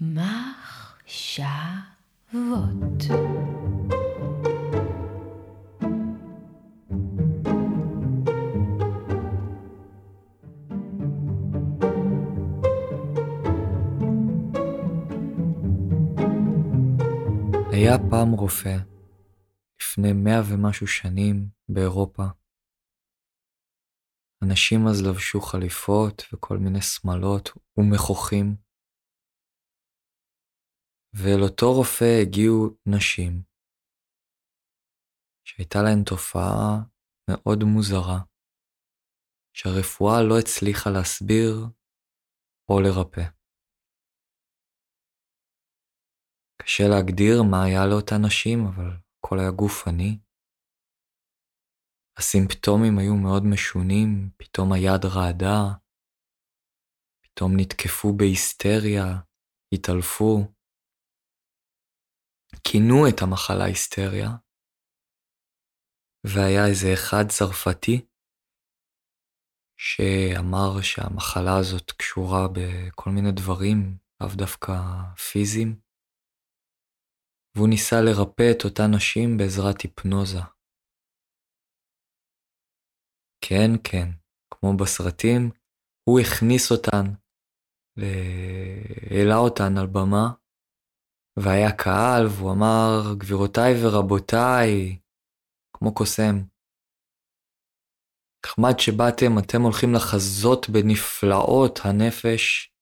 מחשבות. היה פעם רופא, לפני מאה ומשהו שנים, באירופה. אנשים אז לבשו חליפות וכל מיני שמלות ומכוחים. ואל אותו רופא הגיעו נשים, שהייתה להן תופעה מאוד מוזרה, שהרפואה לא הצליחה להסביר או לרפא. קשה להגדיר מה היה לאותן נשים, אבל הכל היה גופני. הסימפטומים היו מאוד משונים, פתאום היד רעדה, פתאום נתקפו בהיסטריה, התעלפו. כינו את המחלה היסטריה, והיה איזה אחד צרפתי שאמר שהמחלה הזאת קשורה בכל מיני דברים, לאו דווקא פיזיים. והוא ניסה לרפא את אותן נשים בעזרת היפנוזה. כן, כן, כמו בסרטים, הוא הכניס אותן, העלה אותן על במה, והיה קהל, והוא אמר, גבירותיי ורבותיי, כמו קוסם, נחמד שבאתם, אתם הולכים לחזות בנפלאות הנפש.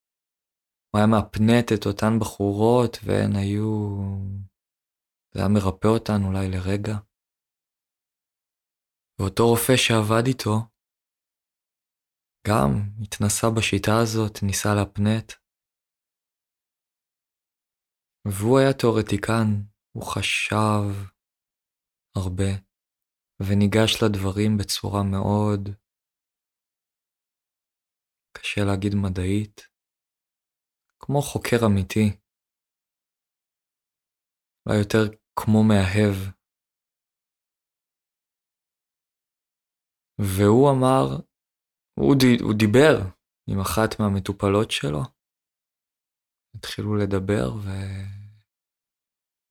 הוא היה מהפנט את אותן בחורות, והן היו זה היה מרפא אותן אולי לרגע. ואותו רופא שעבד איתו, גם התנסה בשיטה הזאת, ניסה להפנט. והוא היה תאורטיקן, הוא חשב הרבה, וניגש לדברים בצורה מאוד, קשה להגיד מדעית, כמו חוקר אמיתי. אולי יותר כמו מאהב. והוא אמר, הוא, ד, הוא דיבר עם אחת מהמטופלות שלו. התחילו לדבר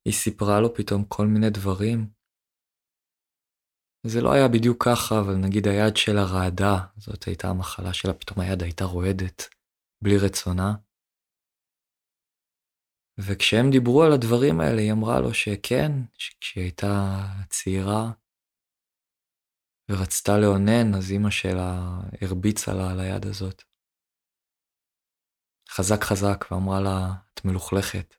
והיא סיפרה לו פתאום כל מיני דברים. זה לא היה בדיוק ככה, אבל נגיד היד שלה רעדה, זאת הייתה המחלה שלה, פתאום היד הייתה רועדת בלי רצונה. וכשהם דיברו על הדברים האלה, היא אמרה לו שכן, שכשהיא הייתה צעירה ורצתה לאונן, אז אימא שלה הרביצה לה על היד הזאת. חזק חזק, ואמרה לה, את מלוכלכת.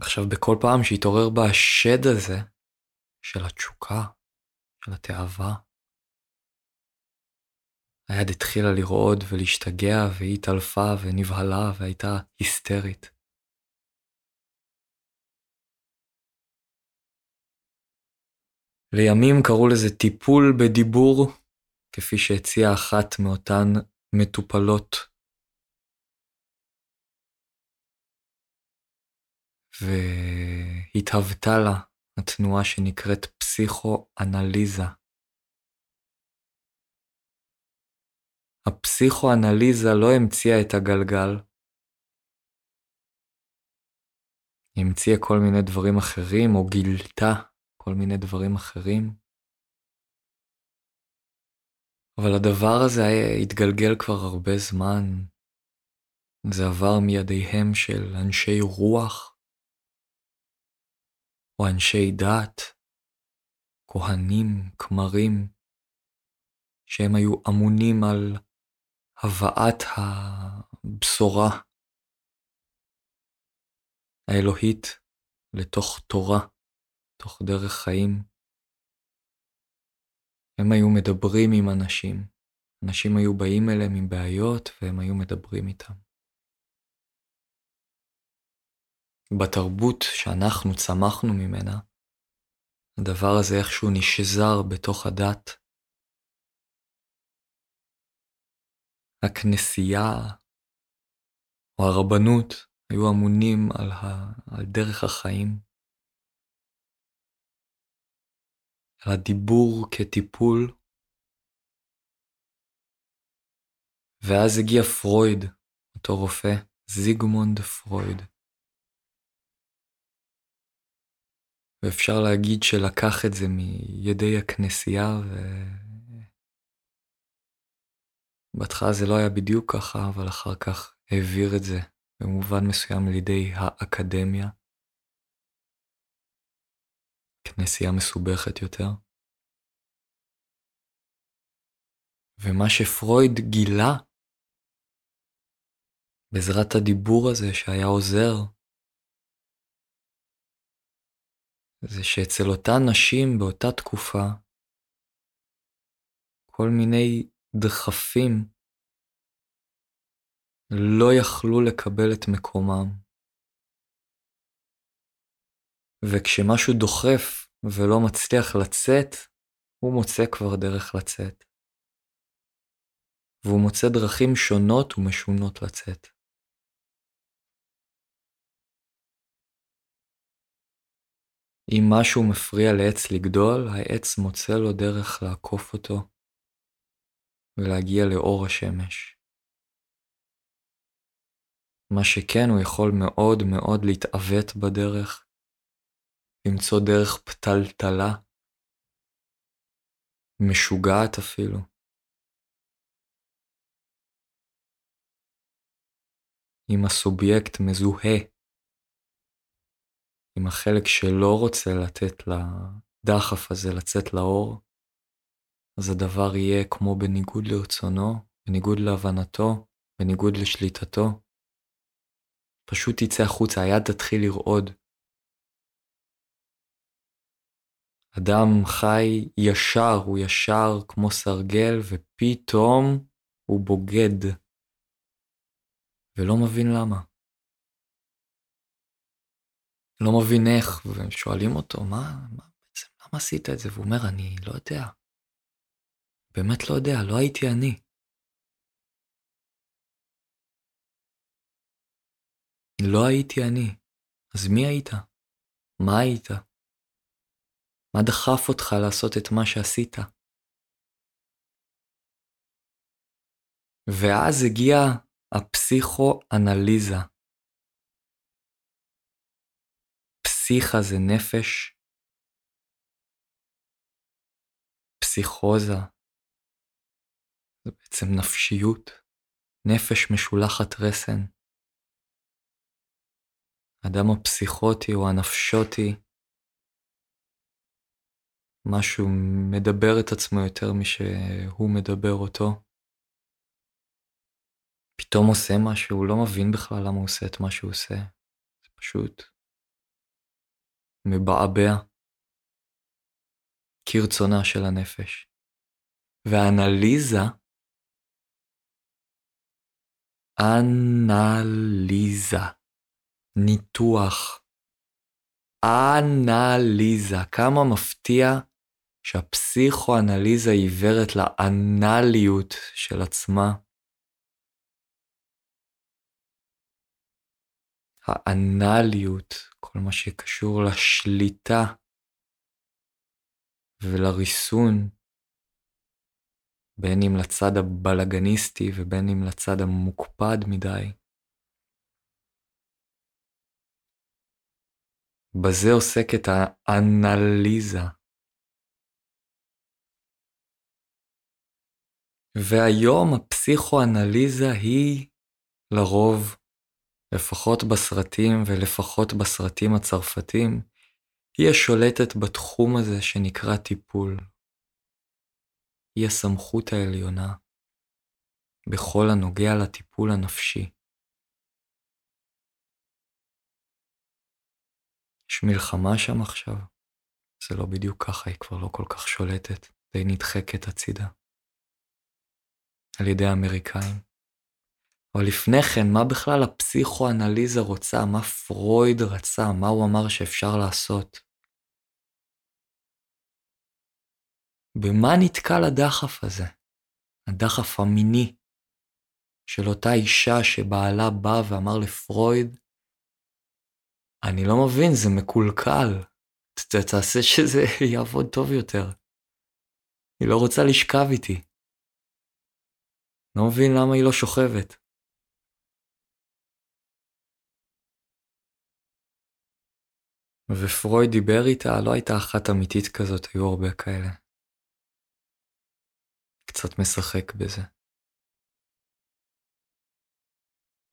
עכשיו, בכל פעם שהתעורר בה השד הזה, של התשוקה, של התאווה, היד התחילה לרעוד ולהשתגע, והיא התעלפה ונבהלה והייתה היסטרית. לימים קראו לזה טיפול בדיבור, כפי שהציעה אחת מאותן מטופלות. והתהוותה לה התנועה שנקראת פסיכואנליזה. הפסיכואנליזה לא המציאה את הגלגל, היא המציאה כל מיני דברים אחרים, או גילתה כל מיני דברים אחרים. אבל הדבר הזה היה, התגלגל כבר הרבה זמן. זה עבר מידיהם של אנשי רוח, או אנשי דת, כהנים, כמרים, שהם היו אמונים על הבאת הבשורה האלוהית לתוך תורה, תוך דרך חיים. הם היו מדברים עם אנשים, אנשים היו באים אליהם עם בעיות והם היו מדברים איתם. בתרבות שאנחנו צמחנו ממנה, הדבר הזה איכשהו נשזר בתוך הדת, הכנסייה או הרבנות היו אמונים על, ה... על דרך החיים, על הדיבור כטיפול. ואז הגיע פרויד, אותו רופא, זיגמונד פרויד. ואפשר להגיד שלקח את זה מידי הכנסייה, ובהתחלה זה לא היה בדיוק ככה, אבל אחר כך העביר את זה במובן מסוים לידי האקדמיה. כנסייה מסובכת יותר. ומה שפרויד גילה בעזרת הדיבור הזה שהיה עוזר, זה שאצל אותן נשים באותה תקופה, כל מיני דחפים לא יכלו לקבל את מקומם. וכשמשהו דוחף ולא מצליח לצאת, הוא מוצא כבר דרך לצאת. והוא מוצא דרכים שונות ומשונות לצאת. אם משהו מפריע לעץ לגדול, העץ מוצא לו דרך לעקוף אותו ולהגיע לאור השמש. מה שכן, הוא יכול מאוד מאוד להתעוות בדרך, למצוא דרך פתלתלה, משוגעת אפילו. אם הסובייקט מזוהה עם החלק שלא רוצה לתת לדחף הזה לצאת לאור, אז הדבר יהיה כמו בניגוד לרצונו, בניגוד להבנתו, בניגוד לשליטתו. פשוט תצא החוצה, היד תתחיל לרעוד. אדם חי ישר, הוא ישר כמו סרגל, ופתאום הוא בוגד, ולא מבין למה. לא מבין איך, ושואלים אותו, מה, מה בעצם, למה עשית את זה? והוא אומר, אני לא יודע. באמת לא יודע, לא הייתי אני. לא הייתי אני. אז מי היית? מה היית? מה דחף אותך לעשות את מה שעשית? ואז הגיעה הפסיכואנליזה. פסיכה זה נפש, פסיכוזה זה בעצם נפשיות, נפש משולחת רסן. האדם הפסיכוטי או הנפשוטי, משהו מדבר את עצמו יותר משהוא מדבר אותו. פתאום עושה משהו, הוא לא מבין בכלל למה הוא עושה את מה שהוא עושה. זה פשוט מבעבע כרצונה של הנפש. והאנליזה, אנליזה, ניתוח, אנליזה, כמה מפתיע שהפסיכואנליזה עיוורת לאנליות של עצמה. האנליות, כל מה שקשור לשליטה ולריסון, בין אם לצד הבלגניסטי ובין אם לצד המוקפד מדי. בזה עוסקת האנליזה. והיום הפסיכואנליזה היא לרוב לפחות בסרטים ולפחות בסרטים הצרפתים, היא השולטת בתחום הזה שנקרא טיפול. היא הסמכות העליונה בכל הנוגע לטיפול הנפשי. יש מלחמה שם עכשיו? זה לא בדיוק ככה, היא כבר לא כל כך שולטת, די נדחקת הצידה. על ידי האמריקאים. אבל לפני כן, מה בכלל הפסיכואנליזה רוצה? מה פרויד רצה? מה הוא אמר שאפשר לעשות? במה נתקל הדחף הזה? הדחף המיני של אותה אישה שבעלה בא ואמר לפרויד, אני לא מבין, זה מקולקל, תעשה שזה יעבוד טוב יותר. היא לא רוצה לשכב איתי. לא מבין למה היא לא שוכבת. ופרויד דיבר איתה, לא הייתה אחת אמיתית כזאת, היו הרבה כאלה. קצת משחק בזה.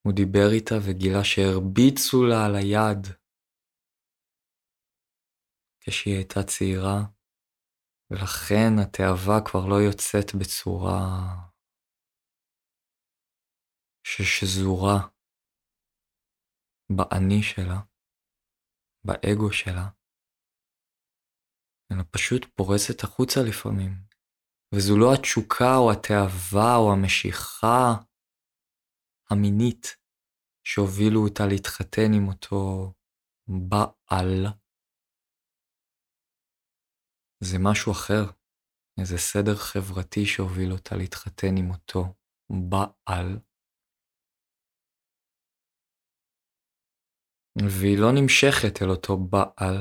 הוא דיבר איתה וגילה שהרביצו לה על היד כשהיא הייתה צעירה, ולכן התאווה כבר לא יוצאת בצורה ששזורה באני שלה, באגו שלה, אלא פשוט פורסת החוצה לפעמים. וזו לא התשוקה או התאווה או המשיכה המינית שהובילו אותה להתחתן עם אותו בעל. זה משהו אחר, איזה סדר חברתי שהוביל אותה להתחתן עם אותו בעל. והיא לא נמשכת אל אותו בעל,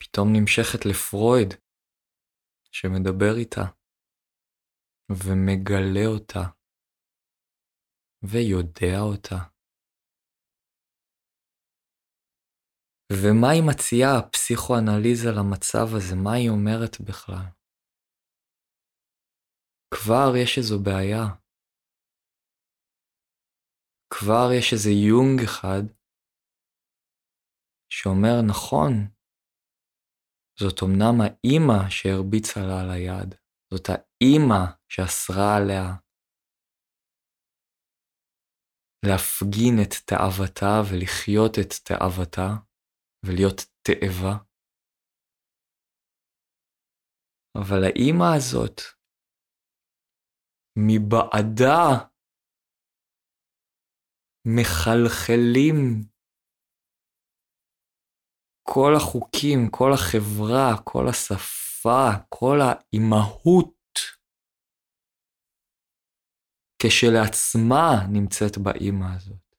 פתאום נמשכת לפרויד, שמדבר איתה, ומגלה אותה, ויודע אותה. ומה היא מציעה, הפסיכואנליזה, למצב הזה? מה היא אומרת בכלל? כבר יש איזו בעיה. כבר יש איזה יונג אחד שאומר, נכון, זאת אמנם האימא שהרביצה לה על היד, זאת האימא שאסרה עליה להפגין את תאוותה ולחיות את תאוותה ולהיות תאבה. אבל האימא הזאת, מבעדה מחלחלים. כל החוקים, כל החברה, כל השפה, כל האימהות, כשלעצמה נמצאת באימא הזאת,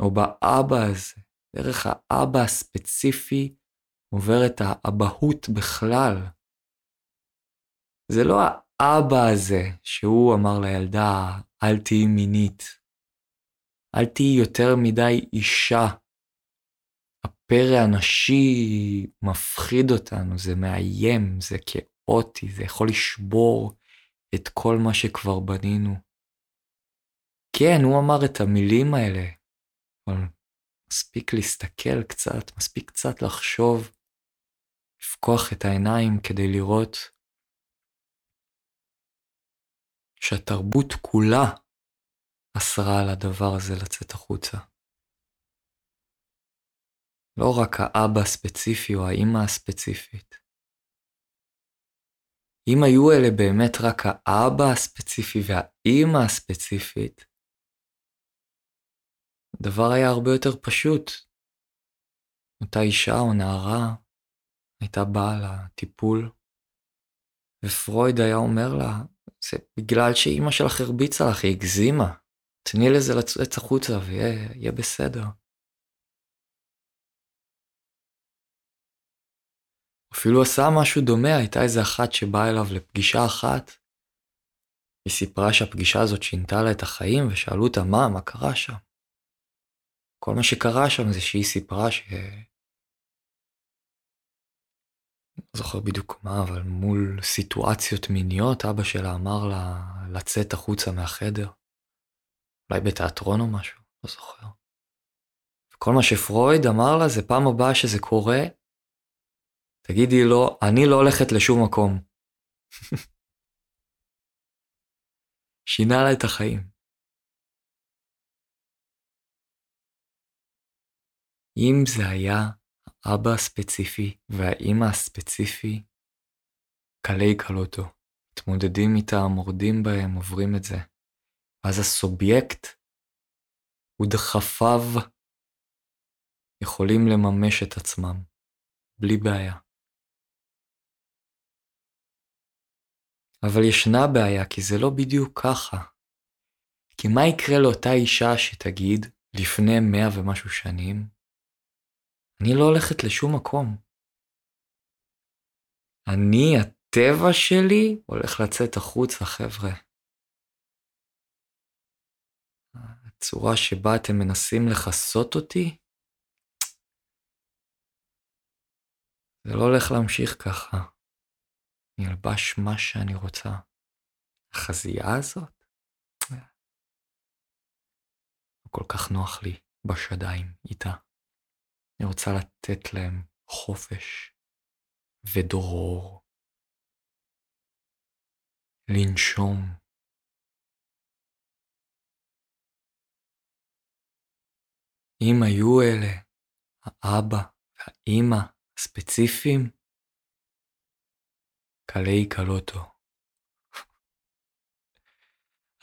או באבא הזה, דרך האבא הספציפי עוברת האבהות בכלל. זה לא האבא הזה שהוא אמר לילדה, אל תהיי מינית, אל תהיי יותר מדי אישה. הפרא הנשי מפחיד אותנו, זה מאיים, זה כאוטי, זה יכול לשבור את כל מה שכבר בנינו. כן, הוא אמר את המילים האלה, אבל מספיק להסתכל קצת, מספיק קצת לחשוב, לפקוח את העיניים כדי לראות שהתרבות כולה אסרה על הדבר הזה לצאת החוצה. לא רק האבא הספציפי או האימא הספציפית. אם היו אלה באמת רק האבא הספציפי והאימא הספציפית, הדבר היה הרבה יותר פשוט. אותה אישה או נערה הייתה באה לטיפול, ופרויד היה אומר לה, זה בגלל שאימא שלך הרביצה לך, היא הגזימה. תני לזה לצאת החוצה ויהיה בסדר. אפילו עשה משהו דומה, הייתה איזה אחת שבאה אליו לפגישה אחת. היא סיפרה שהפגישה הזאת שינתה לה את החיים, ושאלו אותה מה, מה קרה שם. כל מה שקרה שם זה שהיא סיפרה ש... לא זוכר בדיוק מה, אבל מול סיטואציות מיניות, אבא שלה אמר לה לצאת החוצה מהחדר. אולי בתיאטרון או משהו, לא זוכר. וכל מה שפרויד אמר לה זה פעם הבאה שזה קורה, תגידי לו, אני לא הולכת לשום מקום. שינה לה את החיים. אם זה היה האבא הספציפי והאימא הספציפי, קלי קלוטו. מתמודדים איתם, מורדים בהם, עוברים את זה. אז הסובייקט ודחפיו יכולים לממש את עצמם, בלי בעיה. אבל ישנה בעיה, כי זה לא בדיוק ככה. כי מה יקרה לאותה אישה שתגיד, לפני מאה ומשהו שנים, אני לא הולכת לשום מקום. אני, הטבע שלי, הולך לצאת החוצה, חבר'ה. הצורה שבה אתם מנסים לכסות אותי, זה לא הולך להמשיך ככה. אני אלבש מה שאני רוצה. החזייה הזאת? לא כל כך נוח לי בשדיים איתה. אני רוצה לתת להם חופש ודרור. לנשום. אם היו אלה האבא והאימא הספציפיים, קלי קלוטו.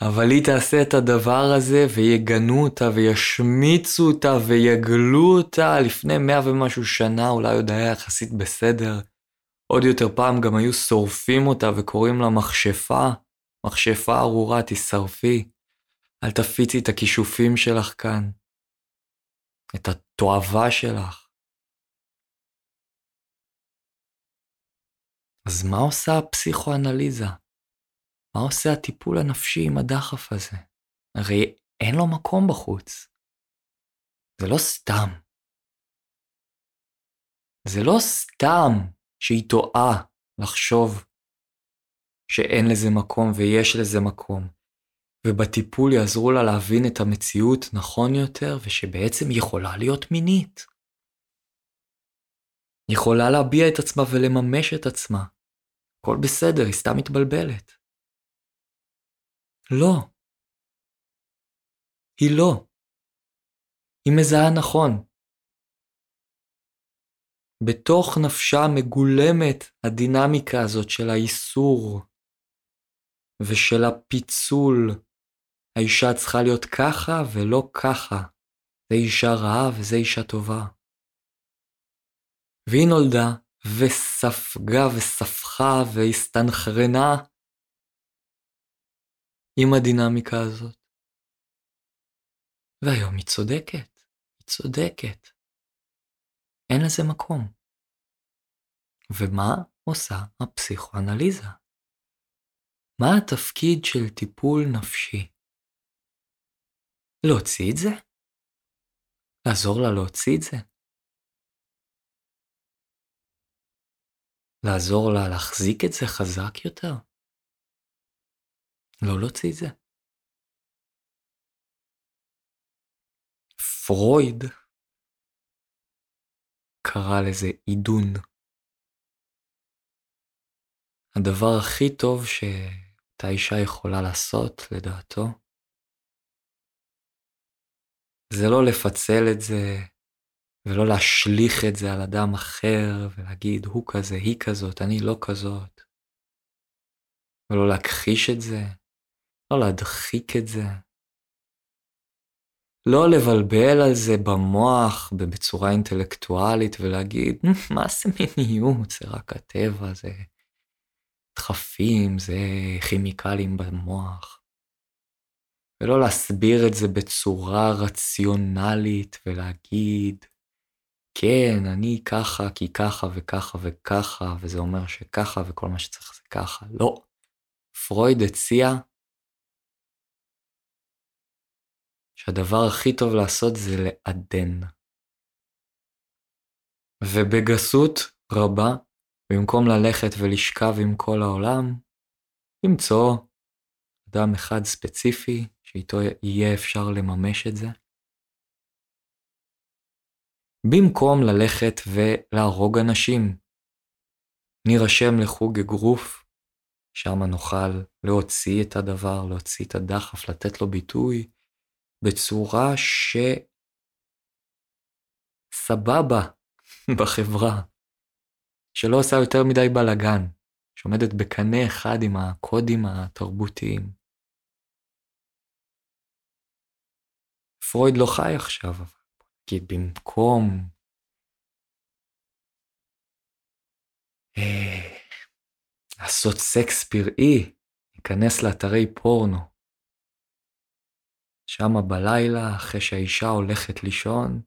אבל היא תעשה את הדבר הזה ויגנו אותה וישמיצו אותה ויגלו אותה לפני מאה ומשהו שנה, אולי עוד היה יחסית בסדר. עוד יותר פעם גם היו שורפים אותה וקוראים לה מכשפה, מכשפה ארורה, תשרפי. אל תפיצי את הכישופים שלך כאן, את התועבה שלך. אז מה עושה הפסיכואנליזה? מה עושה הטיפול הנפשי עם הדחף הזה? הרי אין לו מקום בחוץ. זה לא סתם. זה לא סתם שהיא טועה לחשוב שאין לזה מקום ויש לזה מקום, ובטיפול יעזרו לה להבין את המציאות נכון יותר, ושבעצם היא יכולה להיות מינית. יכולה להביע את עצמה ולממש את עצמה. הכל בסדר, היא סתם מתבלבלת. לא. היא לא. היא מזהה נכון. בתוך נפשה מגולמת הדינמיקה הזאת של האיסור ושל הפיצול. האישה צריכה להיות ככה ולא ככה. זה אישה רעה וזה אישה טובה. והיא נולדה וספגה וספחה והסתנכרנה עם הדינמיקה הזאת. והיום היא צודקת, היא צודקת. אין לזה מקום. ומה עושה הפסיכואנליזה? מה התפקיד של טיפול נפשי? להוציא את זה? לעזור לה להוציא את זה? לעזור לה להחזיק את זה חזק יותר? לא להוציא את זה. פרויד קרא לזה עידון. הדבר הכי טוב שאותה אישה יכולה לעשות, לדעתו, זה לא לפצל את זה ולא להשליך את זה על אדם אחר ולהגיד הוא כזה, היא כזאת, אני לא כזאת, ולא להכחיש את זה. לא להדחיק את זה. לא לבלבל על זה במוח בצורה אינטלקטואלית ולהגיד, מה זה מיניות? זה רק הטבע, זה דחפים, זה כימיקלים במוח. ולא להסביר את זה בצורה רציונלית ולהגיד, כן, אני ככה כי ככה וככה וככה, וזה אומר שככה וכל מה שצריך זה ככה. לא. פרויד הציע שהדבר הכי טוב לעשות זה לעדן. ובגסות רבה, במקום ללכת ולשכב עם כל העולם, למצוא אדם אחד ספציפי שאיתו יהיה אפשר לממש את זה. במקום ללכת ולהרוג אנשים, נירשם לחוג אגרוף, שם נוכל להוציא את הדבר, להוציא את הדחף, לתת לו ביטוי, בצורה שסבבה בחברה, שלא עושה יותר מדי בלאגן, שעומדת בקנה אחד עם הקודים התרבותיים. פרויד לא חי עכשיו, כי במקום אה, לעשות סקס פראי, להיכנס לאתרי פורנו, שמה בלילה, אחרי שהאישה הולכת לישון,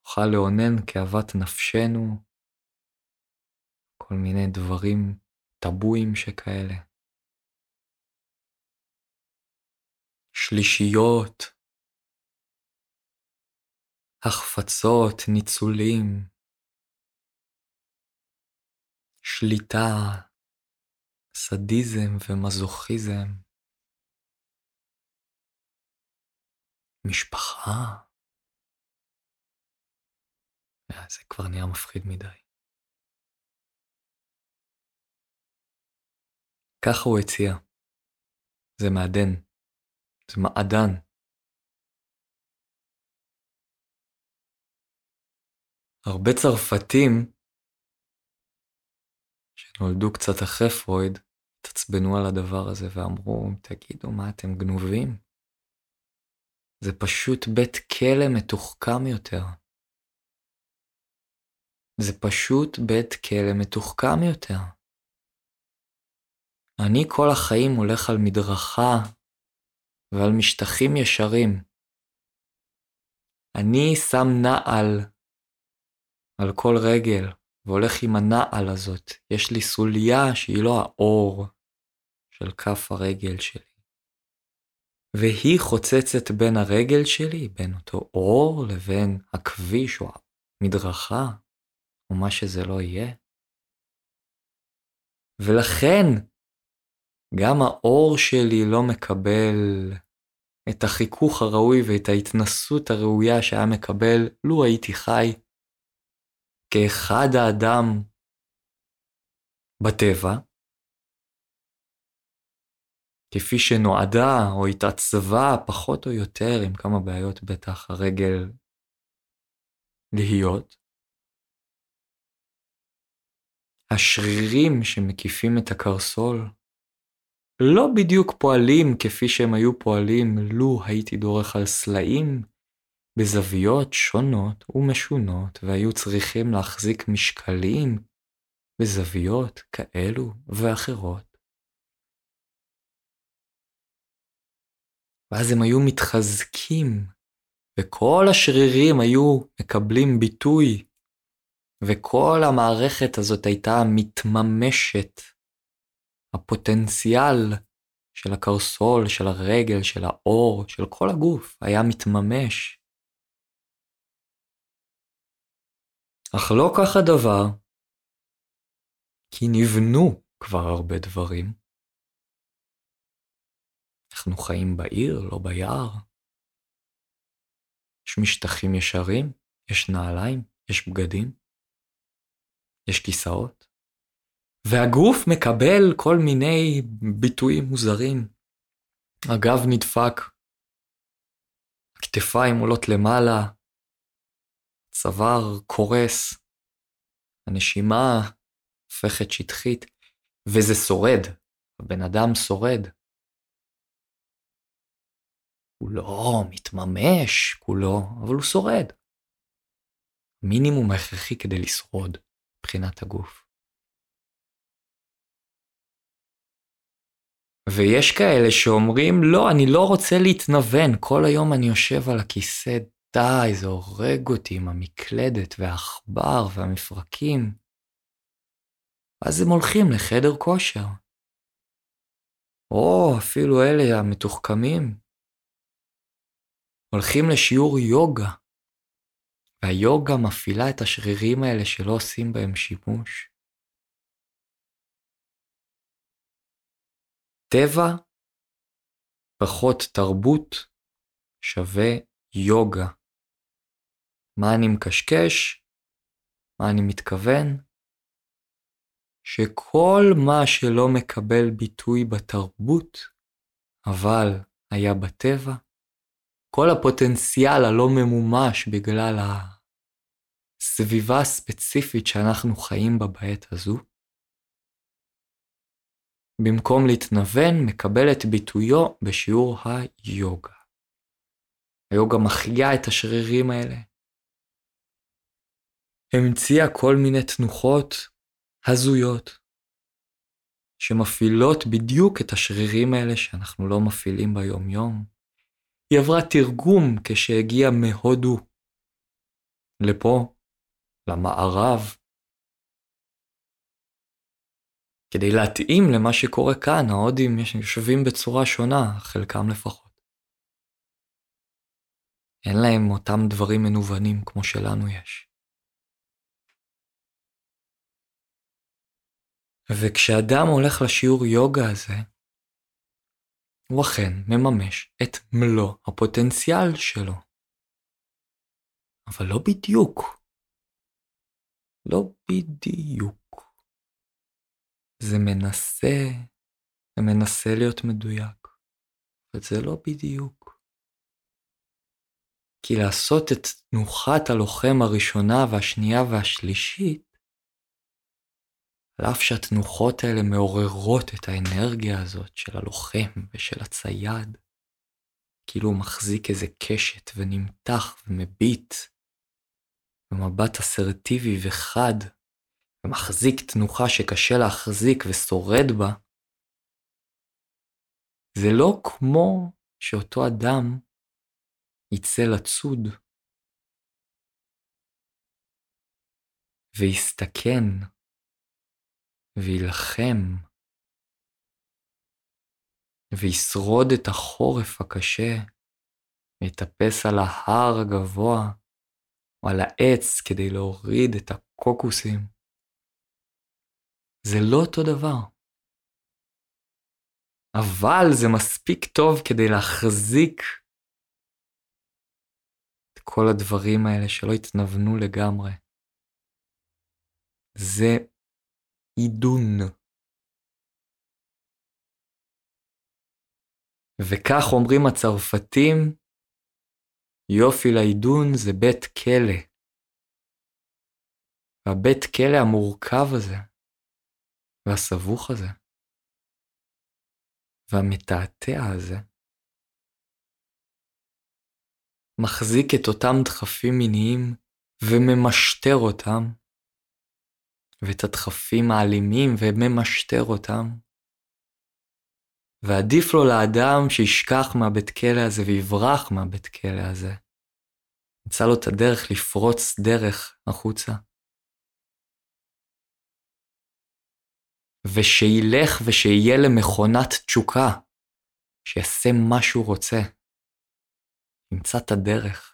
נוכל לאונן כאוות נפשנו, כל מיני דברים טבויים שכאלה. שלישיות, החפצות, ניצולים, שליטה, סדיזם ומזוכיזם, משפחה. אה, זה כבר נהיה מפחיד מדי. ככה הוא הציע. זה מעדן. זה מעדן. הרבה צרפתים שנולדו קצת אחרי פרויד התעצבנו על הדבר הזה ואמרו, תגידו, מה אתם גנובים? זה פשוט בית כלא מתוחכם יותר. זה פשוט בית כלא מתוחכם יותר. אני כל החיים הולך על מדרכה ועל משטחים ישרים. אני שם נעל על כל רגל, והולך עם הנעל הזאת. יש לי סוליה שהיא לא האור של כף הרגל שלי. והיא חוצצת בין הרגל שלי, בין אותו אור, לבין הכביש או המדרכה, או מה שזה לא יהיה. ולכן, גם האור שלי לא מקבל את החיכוך הראוי ואת ההתנסות הראויה שהיה מקבל לו הייתי חי כאחד האדם בטבע, כפי שנועדה או התעצבה פחות או יותר, עם כמה בעיות בטח הרגל להיות. השרירים שמקיפים את הקרסול לא בדיוק פועלים כפי שהם היו פועלים לו הייתי דורך על סלעים בזוויות שונות ומשונות והיו צריכים להחזיק משקלים בזוויות כאלו ואחרות. ואז הם היו מתחזקים, וכל השרירים היו מקבלים ביטוי, וכל המערכת הזאת הייתה מתממשת. הפוטנציאל של הקרסול, של הרגל, של האור, של כל הגוף, היה מתממש. אך לא כך הדבר, כי נבנו כבר הרבה דברים. אנחנו חיים בעיר, לא ביער. יש משטחים ישרים, יש נעליים, יש בגדים, יש כיסאות, והגוף מקבל כל מיני ביטויים מוזרים. הגב נדפק, הכתפיים עולות למעלה, הצוואר קורס, הנשימה הופכת שטחית, וזה שורד, הבן אדם שורד. הוא לא מתממש כולו, אבל הוא שורד. מינימום הכרחי כדי לשרוד מבחינת הגוף. ויש כאלה שאומרים, לא, אני לא רוצה להתנוון, כל היום אני יושב על הכיסא די, זה הורג אותי עם המקלדת והעכבר והמפרקים. אז הם הולכים לחדר כושר. או אפילו אלה המתוחכמים. הולכים לשיעור יוגה, והיוגה מפעילה את השרירים האלה שלא עושים בהם שימוש. טבע פחות תרבות שווה יוגה. מה אני מקשקש? מה אני מתכוון? שכל מה שלא מקבל ביטוי בתרבות, אבל היה בטבע, כל הפוטנציאל הלא ממומש בגלל הסביבה הספציפית שאנחנו חיים בה בעת הזו, במקום להתנוון, מקבל את ביטויו בשיעור היוגה. היוגה מחיה את השרירים האלה, המציאה כל מיני תנוחות הזויות, שמפעילות בדיוק את השרירים האלה שאנחנו לא מפעילים ביום-יום. היא עברה תרגום כשהגיעה מהודו לפה, למערב, כדי להתאים למה שקורה כאן, ההודים יושבים בצורה שונה, חלקם לפחות. אין להם אותם דברים מנוונים כמו שלנו יש. וכשאדם הולך לשיעור יוגה הזה, הוא אכן מממש את מלוא הפוטנציאל שלו. אבל לא בדיוק. לא בדיוק. זה מנסה, זה מנסה להיות מדויק, אבל זה לא בדיוק. כי לעשות את תנוחת הלוחם הראשונה והשנייה והשלישית, על אף שהתנוחות האלה מעוררות את האנרגיה הזאת של הלוחם ושל הצייד, כאילו הוא מחזיק איזה קשת ונמתח ומביט במבט אסרטיבי וחד, ומחזיק תנוחה שקשה להחזיק ושורד בה, זה לא כמו שאותו אדם יצא לצוד ויסתכן וילחם וישרוד את החורף הקשה, ויטפס על ההר הגבוה או על העץ כדי להוריד את הקוקוסים. זה לא אותו דבר. אבל זה מספיק טוב כדי להחזיק את כל הדברים האלה שלא התנוונו לגמרי. זה עידון. וכך אומרים הצרפתים, יופי לעידון זה בית כלא. והבית כלא המורכב הזה, והסבוך הזה, והמתעתע הזה, מחזיק את אותם דחפים מיניים וממשטר אותם, ואת הדחפים האלימים וממשטר אותם, ועדיף לו לאדם שישכח מהבית כלא הזה ויברח מהבית כלא הזה. נמצא לו את הדרך לפרוץ דרך החוצה. ושילך ושיהיה למכונת תשוקה, שיעשה מה שהוא רוצה. ימצא את הדרך.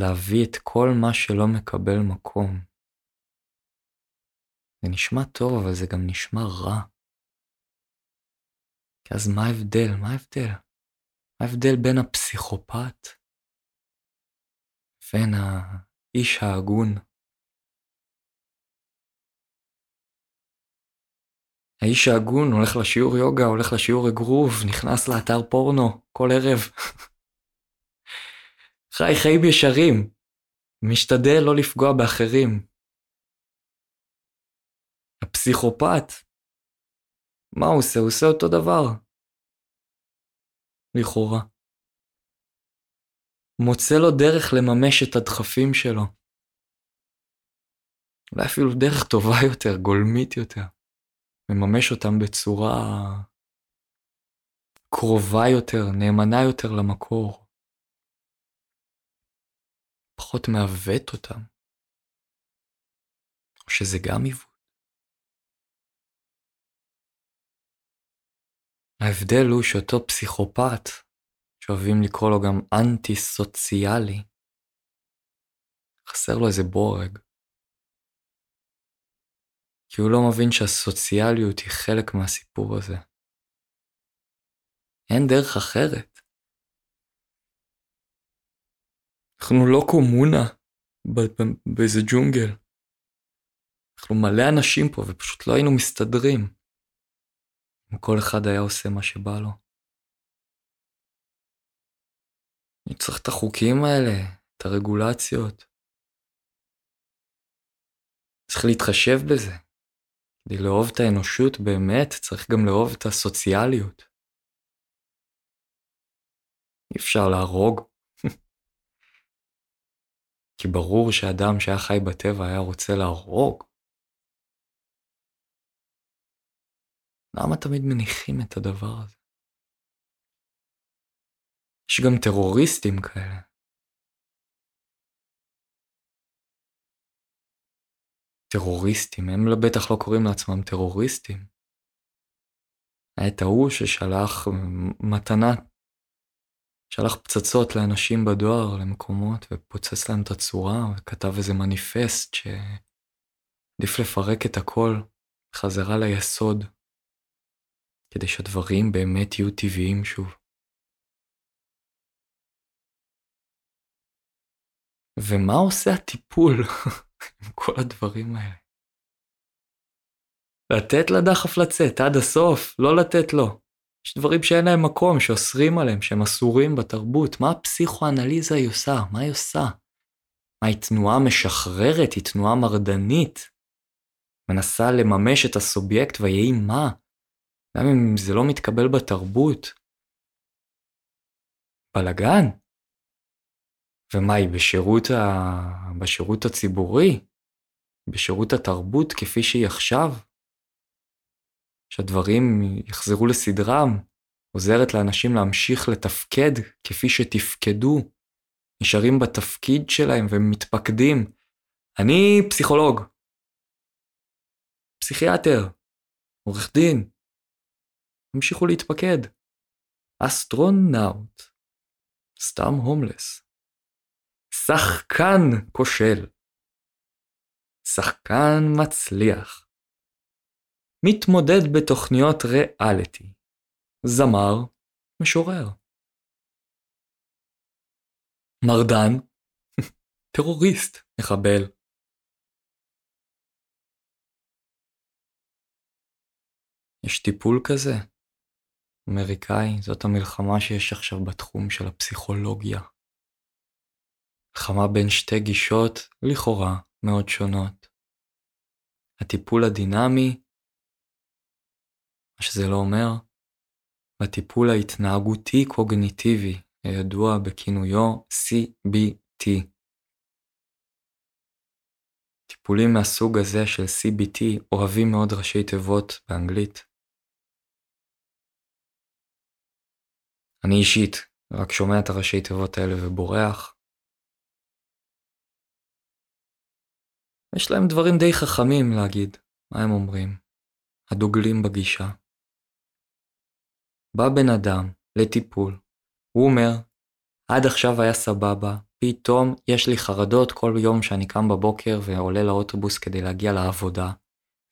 להביא את כל מה שלא מקבל מקום. זה נשמע טוב, אבל זה גם נשמע רע. כי אז מה ההבדל? מה ההבדל? מה ההבדל בין הפסיכופת לבין האיש ההגון? האיש ההגון הולך לשיעור יוגה, הולך לשיעור אגרוף, נכנס לאתר פורנו כל ערב. חי חיים ישרים, משתדל לא לפגוע באחרים, הפסיכופת, מה הוא עושה? הוא עושה אותו דבר. לכאורה. מוצא לו דרך לממש את הדחפים שלו. אולי אפילו דרך טובה יותר, גולמית יותר. מממש אותם בצורה קרובה יותר, נאמנה יותר למקור. פחות מעוות אותם. או שזה גם עיוות. ההבדל הוא שאותו פסיכופת, שאוהבים לקרוא לו גם אנטי סוציאלי, חסר לו איזה בורג. כי הוא לא מבין שהסוציאליות היא חלק מהסיפור הזה. אין דרך אחרת. אנחנו לא קומונה באיזה ג'ונגל. אנחנו מלא אנשים פה ופשוט לא היינו מסתדרים. אם כל אחד היה עושה מה שבא לו. אני צריך את החוקים האלה, את הרגולציות. צריך להתחשב בזה. כדי לאהוב את האנושות באמת, צריך גם לאהוב את הסוציאליות. אי אפשר להרוג. כי ברור שאדם שהיה חי בטבע היה רוצה להרוג. למה תמיד מניחים את הדבר הזה? יש גם טרוריסטים כאלה. טרוריסטים, הם בטח לא קוראים לעצמם טרוריסטים. היה את ההוא ששלח מתנה שלח פצצות לאנשים בדואר, למקומות, ופוצץ להם את הצורה, וכתב איזה מניפסט שעדיף לפרק את הכל חזרה ליסוד, כדי שהדברים באמת יהיו טבעיים שוב. ומה עושה הטיפול עם כל הדברים האלה? לתת לדחף לצאת עד הסוף, לא לתת לו. יש דברים שאין להם מקום, שאוסרים עליהם, שהם אסורים בתרבות. מה הפסיכואנליזה היא עושה? מה היא עושה? מה, היא תנועה משחררת? היא תנועה מרדנית? מנסה לממש את הסובייקט ויהי מה? גם אם זה לא מתקבל בתרבות. בלאגן? ומה היא בשירות, ה... בשירות הציבורי? בשירות התרבות כפי שהיא עכשיו? שהדברים יחזרו לסדרם, עוזרת לאנשים להמשיך לתפקד כפי שתפקדו, נשארים בתפקיד שלהם ומתפקדים. אני פסיכולוג, פסיכיאטר, עורך דין, המשיכו להתפקד. אסטרונאוט, סתם הומלס. שחקן כושל. שחקן מצליח. מתמודד בתוכניות ריאליטי, זמר, משורר. מרדן, טרוריסט, מחבל. יש טיפול כזה, אמריקאי, זאת המלחמה שיש עכשיו בתחום של הפסיכולוגיה. מלחמה בין שתי גישות, לכאורה, מאוד שונות. הטיפול הדינמי מה שזה לא אומר, בטיפול ההתנהגותי-קוגניטיבי, הידוע בכינויו CBT. טיפולים מהסוג הזה של CBT אוהבים מאוד ראשי תיבות באנגלית. אני אישית רק שומע את הראשי תיבות האלה ובורח. יש להם דברים די חכמים להגיד, מה הם אומרים? הדוגלים בגישה. בא בן אדם לטיפול, הוא אומר, עד עכשיו היה סבבה, פתאום יש לי חרדות כל יום שאני קם בבוקר ועולה לאוטובוס כדי להגיע לעבודה.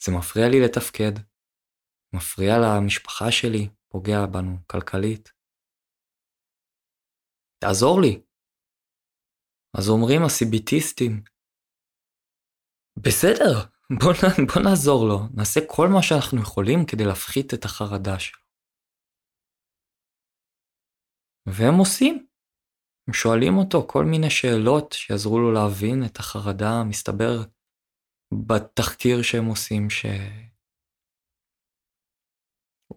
זה מפריע לי לתפקד, מפריע למשפחה שלי, פוגע בנו כלכלית. תעזור לי. אז אומרים הסיביטיסטים, בסדר, בוא, בוא נעזור לו, נעשה כל מה שאנחנו יכולים כדי להפחית את החרדה שלו. והם עושים. הם שואלים אותו כל מיני שאלות שיעזרו לו להבין את החרדה, מסתבר בתחקיר שהם עושים שהוא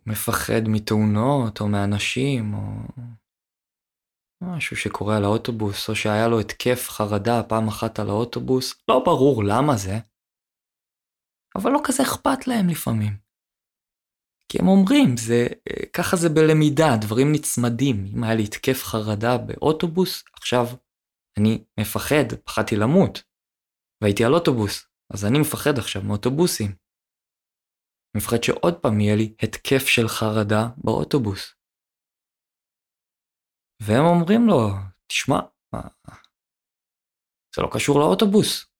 מפחד מתאונות או מאנשים או משהו שקורה על האוטובוס, או שהיה לו התקף חרדה פעם אחת על האוטובוס, לא ברור למה זה, אבל לא כזה אכפת להם לפעמים. כי הם אומרים, זה, ככה זה בלמידה, דברים נצמדים. אם היה לי התקף חרדה באוטובוס, עכשיו אני מפחד, פחדתי למות, והייתי על אוטובוס, אז אני מפחד עכשיו מאוטובוסים. מפחד שעוד פעם יהיה לי התקף של חרדה באוטובוס. והם אומרים לו, תשמע, זה לא קשור לאוטובוס.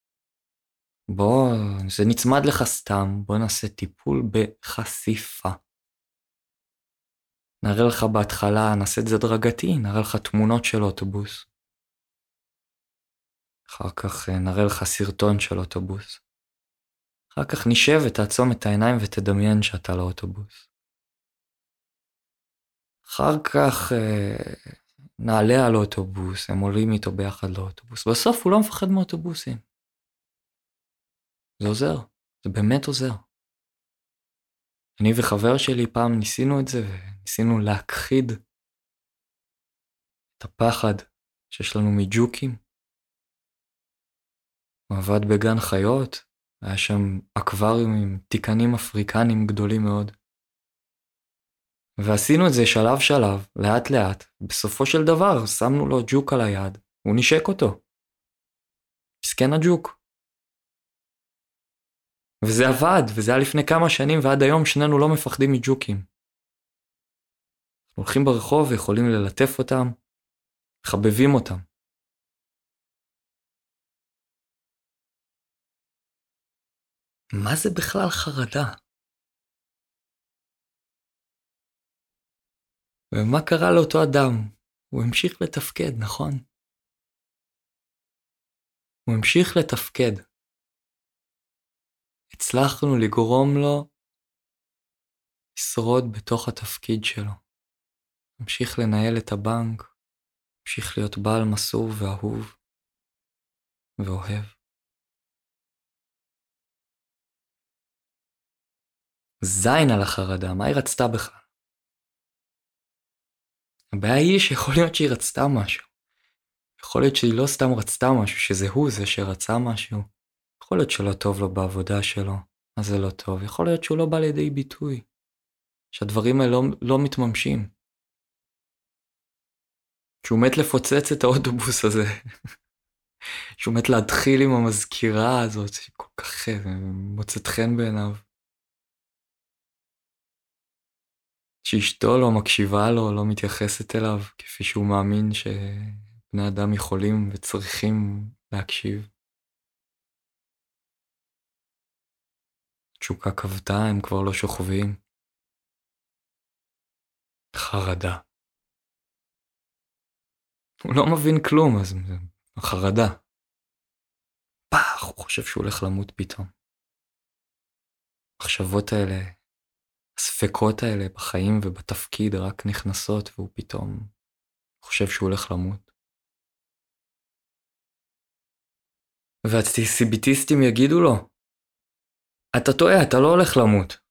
בוא, זה נצמד לך סתם, בוא נעשה טיפול בחשיפה. נראה לך בהתחלה, נעשה את זה הדרגתי, נראה לך תמונות של אוטובוס. אחר כך אה, נראה לך סרטון של אוטובוס. אחר כך נשב ותעצום את העיניים ותדמיין שאתה על האוטובוס. אחר כך אה, נעלה על אוטובוס, הם עולים איתו ביחד לאוטובוס. בסוף הוא לא מפחד מאוטובוסים. זה עוזר, זה באמת עוזר. אני וחבר שלי פעם ניסינו את זה וניסינו להכחיד את הפחד שיש לנו מג'וקים. הוא עבד בגן חיות, היה שם אקווריום עם תיקנים אפריקנים גדולים מאוד. ועשינו את זה שלב שלב, לאט לאט, בסופו של דבר שמנו לו ג'וק על היד, הוא נשק אותו. מסכן הג'וק. וזה עבד, וזה היה לפני כמה שנים, ועד היום שנינו לא מפחדים מג'וקים. הולכים ברחוב ויכולים ללטף אותם, מחבבים אותם. מה זה בכלל חרדה? ומה קרה לאותו אדם? הוא המשיך לתפקד, נכון? הוא המשיך לתפקד. הצלחנו לגרום לו לשרוד בתוך התפקיד שלו. המשיך לנהל את הבנק, המשיך להיות בעל מסור ואהוב ואוהב. זין על החרדה, מה היא רצתה בכלל? הבעיה היא שיכול להיות שהיא רצתה משהו. יכול להיות שהיא לא סתם רצתה משהו, שזה הוא זה שרצה משהו. יכול להיות שלא טוב לו בעבודה שלו, אז זה לא טוב. יכול להיות שהוא לא בא לידי ביטוי. שהדברים האלה לא, לא מתממשים. שהוא מת לפוצץ את האוטובוס הזה. שהוא מת להתחיל עם המזכירה הזאת, שהיא כל כך מוצאת חן בעיניו. שאשתו לא מקשיבה לו, לא מתייחסת אליו, כפי שהוא מאמין שבני אדם יכולים וצריכים להקשיב. תשוקה כבתה, הם כבר לא שוכבים. חרדה. הוא לא מבין כלום, אז חרדה. פח, הוא חושב שהוא הולך למות פתאום. המחשבות האלה הספקות האלה בחיים ובתפקיד רק נכנסות והוא פתאום חושב שהוא הולך למות. והציביטיסטים יגידו לו, אתה טועה, אתה לא הולך למות.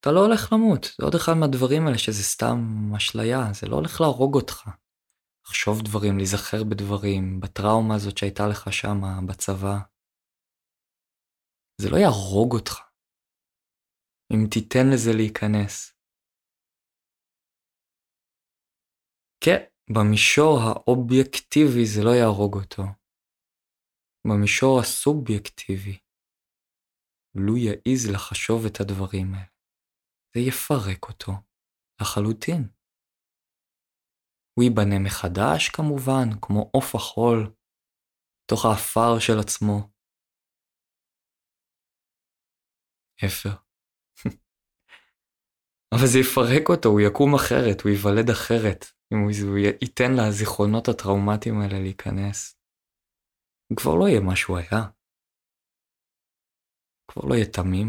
אתה לא הולך למות, זה עוד אחד מהדברים האלה שזה סתם אשליה, זה לא הולך להרוג אותך. לחשוב דברים, להיזכר בדברים, בטראומה הזאת שהייתה לך שמה, בצבא. זה לא יהרוג אותך. אם תיתן לזה להיכנס. כן, במישור האובייקטיבי זה לא יהרוג אותו. במישור הסובייקטיבי, לו יעז לחשוב את הדברים האלה, זה יפרק אותו לחלוטין. הוא ייבנה מחדש כמובן, כמו עוף החול, תוך האפר של עצמו. אפר. אבל זה יפרק אותו, הוא יקום אחרת, הוא ייוולד אחרת, אם הוא ייתן לזיכרונות הטראומטיים האלה להיכנס. הוא כבר לא יהיה מה שהוא היה. כבר לא יהיה תמים.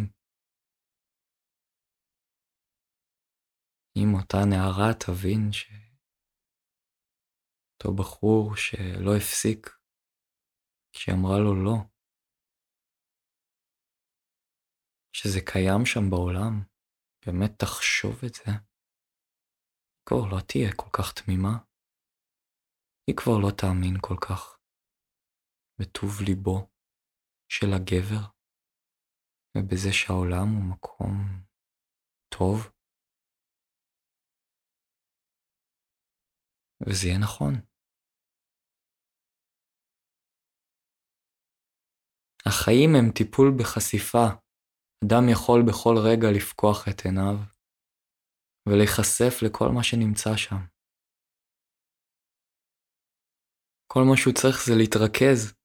אם אותה נערה תבין ש... אותו בחור שלא הפסיק כשהיא אמרה לו לא, שזה קיים שם בעולם, באמת תחשוב את זה, כבר לא תהיה כל כך תמימה. היא כבר לא תאמין כל כך בטוב ליבו של הגבר, ובזה שהעולם הוא מקום טוב. וזה יהיה נכון. החיים הם טיפול בחשיפה אדם יכול בכל רגע לפקוח את עיניו ולהיחשף לכל מה שנמצא שם. כל מה שהוא צריך זה להתרכז.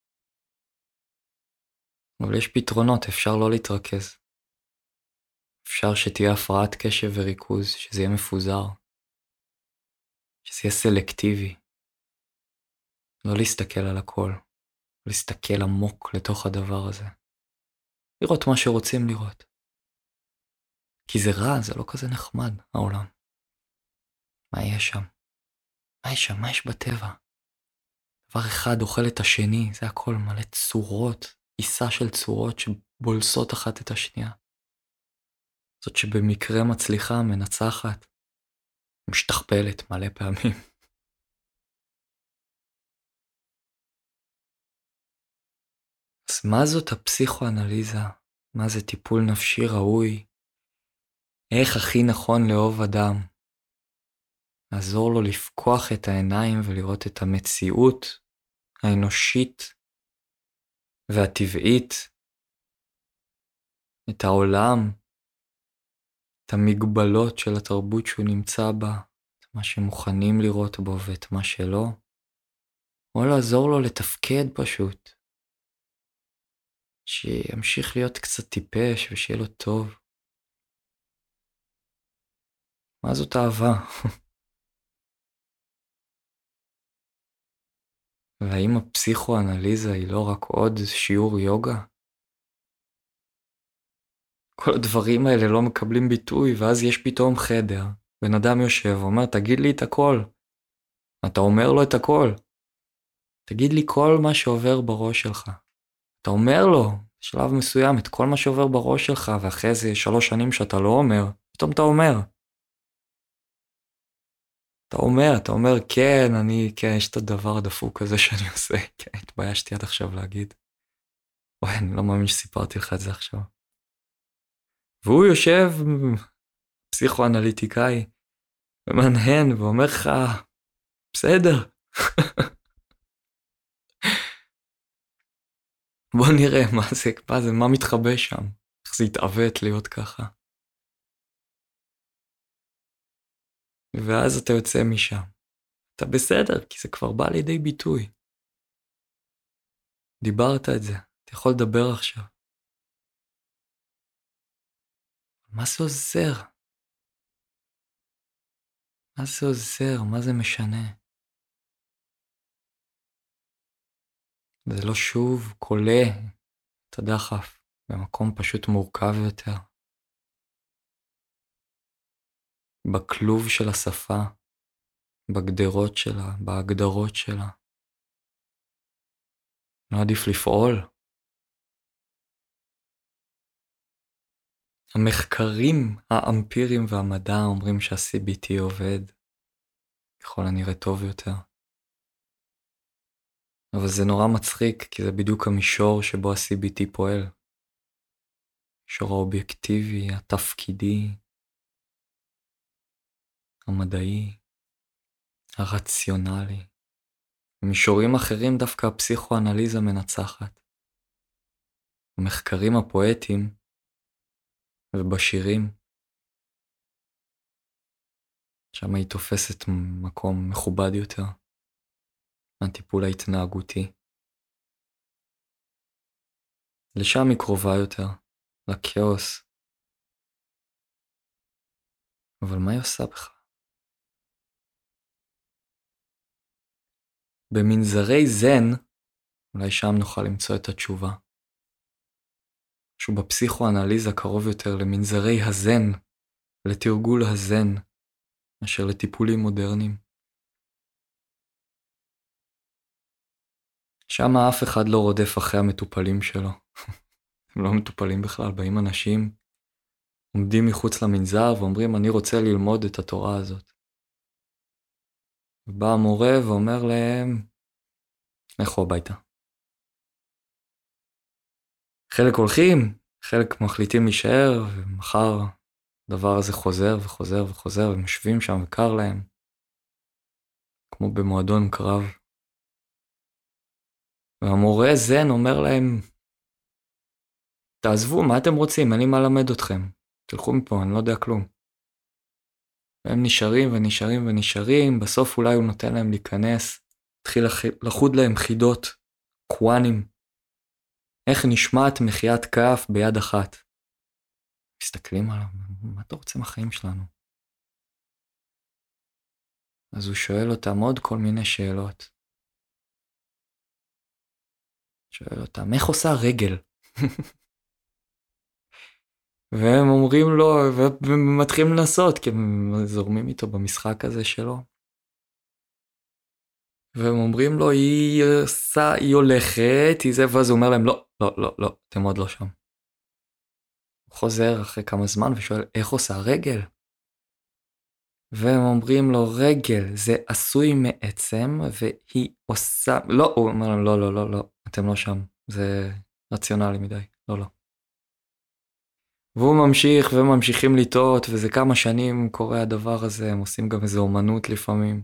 אבל יש פתרונות, אפשר לא להתרכז. אפשר שתהיה הפרעת קשב וריכוז, שזה יהיה מפוזר, שזה יהיה סלקטיבי. לא להסתכל על הכל, להסתכל עמוק לתוך הדבר הזה. לראות מה שרוצים לראות. כי זה רע, זה לא כזה נחמד, העולם. מה יש שם? מה יש שם? מה יש בטבע? דבר אחד אוכל את השני, זה הכל מלא צורות, עיסה של צורות שבולסות אחת את השנייה. זאת שבמקרה מצליחה, מנצחת, משתכפלת מלא פעמים. אז מה זאת הפסיכואנליזה? מה זה טיפול נפשי ראוי? איך הכי נכון לאהוב אדם? לעזור לו לפקוח את העיניים ולראות את המציאות האנושית והטבעית, את העולם, את המגבלות של התרבות שהוא נמצא בה, את מה שמוכנים לראות בו ואת מה שלא, או לעזור לו לתפקד פשוט. שימשיך להיות קצת טיפש ושיהיה לו טוב. מה זאת אהבה? והאם הפסיכואנליזה היא לא רק עוד שיעור יוגה? כל הדברים האלה לא מקבלים ביטוי, ואז יש פתאום חדר, בן אדם יושב ואומר, תגיד לי את הכל. אתה אומר לו את הכל. תגיד לי כל מה שעובר בראש שלך. אתה אומר לו, בשלב מסוים, את כל מה שעובר בראש שלך, ואחרי זה שלוש שנים שאתה לא אומר, פתאום אתה אומר. אתה אומר, אתה אומר, כן, אני, כן, יש את הדבר הדפוק הזה שאני עושה, כן, התביישתי עד עכשיו להגיד. וואי, אני לא מאמין שסיפרתי לך את זה עכשיו. והוא יושב, פסיכואנליטיקאי, ומנהן, ואומר לך, בסדר. בוא נראה מה זה, מה זה, מה מתחבא שם, איך זה התעוות להיות ככה. ואז אתה יוצא משם. אתה בסדר, כי זה כבר בא לידי ביטוי. דיברת את זה, אתה יכול לדבר עכשיו. מה זה עוזר? מה זה עוזר? מה זה משנה? זה לא שוב קולה את הדחף במקום פשוט מורכב יותר. בכלוב של השפה, בגדרות שלה, בהגדרות שלה. לא עדיף לפעול? המחקרים האמפיריים והמדע אומרים שה-CBT עובד ככל הנראה טוב יותר. אבל זה נורא מצחיק, כי זה בדיוק המישור שבו ה-CBT פועל. המישור האובייקטיבי, התפקידי, המדעי, הרציונלי. במישורים אחרים דווקא הפסיכואנליזה מנצחת. המחקרים הפואטיים ובשירים. שם היא תופסת מקום מכובד יותר מהטיפול ההתנהגותי. לשם היא קרובה יותר, לכאוס. אבל מה היא עושה בכלל? במנזרי זן, אולי שם נוכל למצוא את התשובה. שהוא בפסיכואנליזה קרוב יותר למנזרי הזן, לתרגול הזן, מאשר לטיפולים מודרניים. שם אף אחד לא רודף אחרי המטופלים שלו. הם לא מטופלים בכלל, באים אנשים, עומדים מחוץ למנזר ואומרים, אני רוצה ללמוד את התורה הזאת. בא המורה ואומר להם, לכו הביתה. חלק הולכים, חלק מחליטים להישאר, ומחר הדבר הזה חוזר וחוזר וחוזר, והם יושבים שם וקר להם, כמו במועדון קרב. והמורה זן אומר להם, תעזבו, מה אתם רוצים? אין לי מה ללמד אתכם. תלכו מפה, אני לא יודע כלום. והם נשארים ונשארים ונשארים, בסוף אולי הוא נותן להם להיכנס, התחיל לחוד להם חידות, קוואנים. איך נשמעת מחיית כף ביד אחת. מסתכלים עליו, מה אתה רוצה מהחיים שלנו? אז הוא שואל אותם עוד כל מיני שאלות. שואל אותם, איך עושה רגל? והם אומרים לו, ומתחילים לנסות, כי הם זורמים איתו במשחק הזה שלו. והם אומרים לו, היא עושה, היא הולכת, היא זה, ואז הוא אומר להם, לא, לא, לא, לא, אתם עוד לא שם. הוא חוזר אחרי כמה זמן ושואל, איך עושה רגל? והם אומרים לו, רגל זה עשוי מעצם, והיא עושה, לא, הוא אומר להם, לא, לא, לא, לא, אתם לא שם, זה רציונלי מדי, לא, לא. והוא ממשיך וממשיכים לטעות, וזה כמה שנים קורה הדבר הזה, הם עושים גם איזה אומנות לפעמים.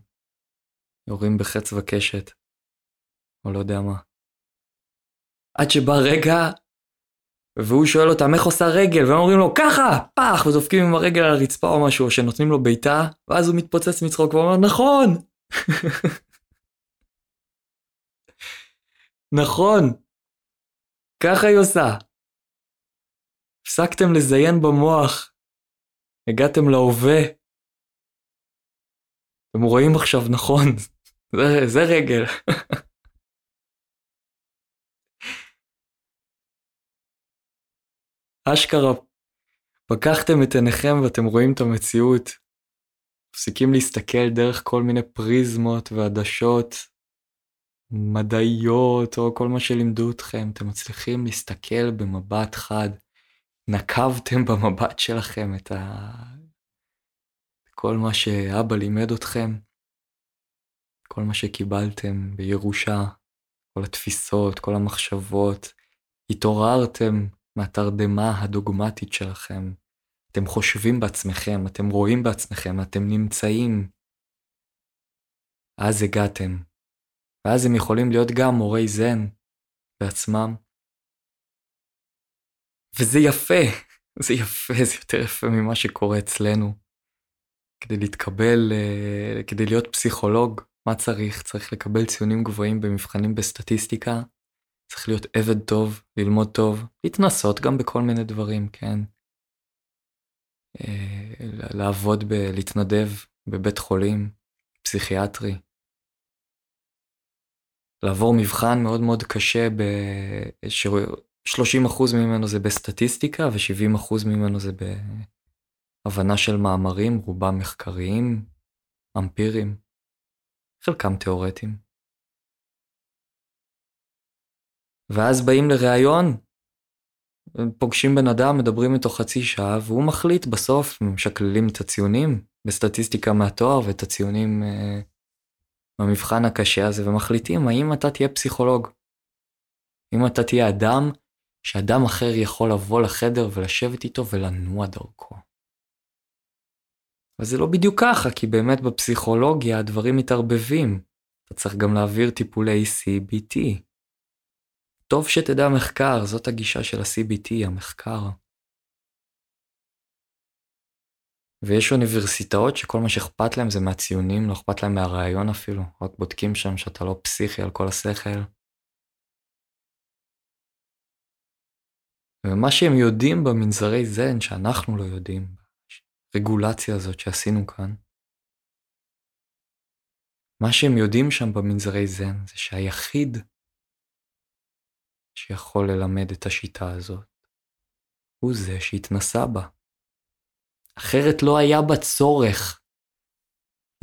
יורים בחץ וקשת, או לא יודע מה. עד שבא רגע, והוא שואל אותם איך עושה רגל, והם אומרים לו ככה, פח, ודופקים עם הרגל על הרצפה או משהו, או שנותנים לו בעיטה, ואז הוא מתפוצץ מצחוק ואומר נכון. נכון, ככה היא עושה. הפסקתם לזיין במוח, הגעתם להווה. אתם רואים עכשיו נכון, זה, זה רגל. אשכרה, פקחתם את עיניכם ואתם רואים את המציאות. מפסיקים להסתכל דרך כל מיני פריזמות ועדשות מדעיות או כל מה שלימדו אתכם, אתם מצליחים להסתכל במבט חד. נקבתם במבט שלכם את ה... כל מה שאבא לימד אתכם, כל מה שקיבלתם בירושה, כל התפיסות, כל המחשבות, התעוררתם מהתרדמה הדוגמטית שלכם. אתם חושבים בעצמכם, אתם רואים בעצמכם, אתם נמצאים. אז הגעתם. ואז הם יכולים להיות גם מורי זן בעצמם. וזה יפה, זה יפה, זה יותר יפה ממה שקורה אצלנו. כדי להתקבל, אה, כדי להיות פסיכולוג, מה צריך? צריך לקבל ציונים גבוהים במבחנים בסטטיסטיקה, צריך להיות עבד טוב, ללמוד טוב, להתנסות גם בכל מיני דברים, כן? אה, לעבוד, ב, להתנדב בבית חולים פסיכיאטרי. לעבור מבחן מאוד מאוד קשה, ב... ש-30% ממנו זה בסטטיסטיקה ו-70% ממנו זה בהבנה של מאמרים, רובם מחקריים, אמפיריים, חלקם תיאורטיים. ואז באים לראיון, פוגשים בן אדם, מדברים איתו חצי שעה, והוא מחליט בסוף, משקללים את הציונים בסטטיסטיקה מהתואר ואת הציונים אה, במבחן הקשה הזה, ומחליטים האם אתה תהיה פסיכולוג. אם אתה תהיה אדם שאדם אחר יכול לבוא לחדר ולשבת איתו ולנוע דרכו. אבל זה לא בדיוק ככה, כי באמת בפסיכולוגיה הדברים מתערבבים. אתה צריך גם להעביר טיפולי CBT, טוב שתדע מחקר, זאת הגישה של ה-CBT, המחקר. ויש אוניברסיטאות שכל מה שאכפת להם זה מהציונים, לא אכפת להם מהרעיון אפילו, רק בודקים שם שאתה לא פסיכי על כל השכל. ומה שהם יודעים במנזרי זן, שאנחנו לא יודעים, הרגולציה הזאת שעשינו כאן, מה שהם יודעים שם במנזרי זן זה שהיחיד שיכול ללמד את השיטה הזאת, הוא זה שהתנסה בה. אחרת לא היה בה צורך.